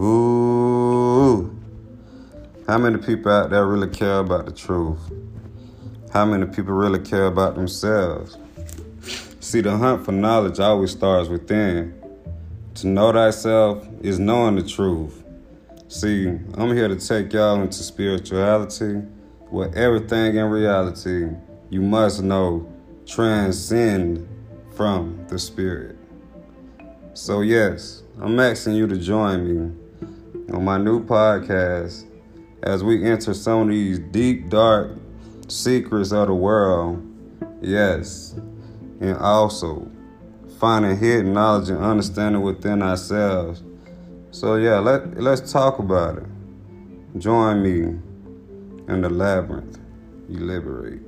Ooh. How many people out there really care about the truth? How many people really care about themselves? See, the hunt for knowledge always starts within. To know thyself is knowing the truth. See, I'm here to take y'all into spirituality, where everything in reality you must know transcend from the spirit. So, yes, I'm asking you to join me on my new podcast as we enter some of these deep, dark secrets of the world. Yes, and also finding hidden knowledge and understanding within ourselves. So, yeah, let, let's talk about it. Join me in the labyrinth. You liberate.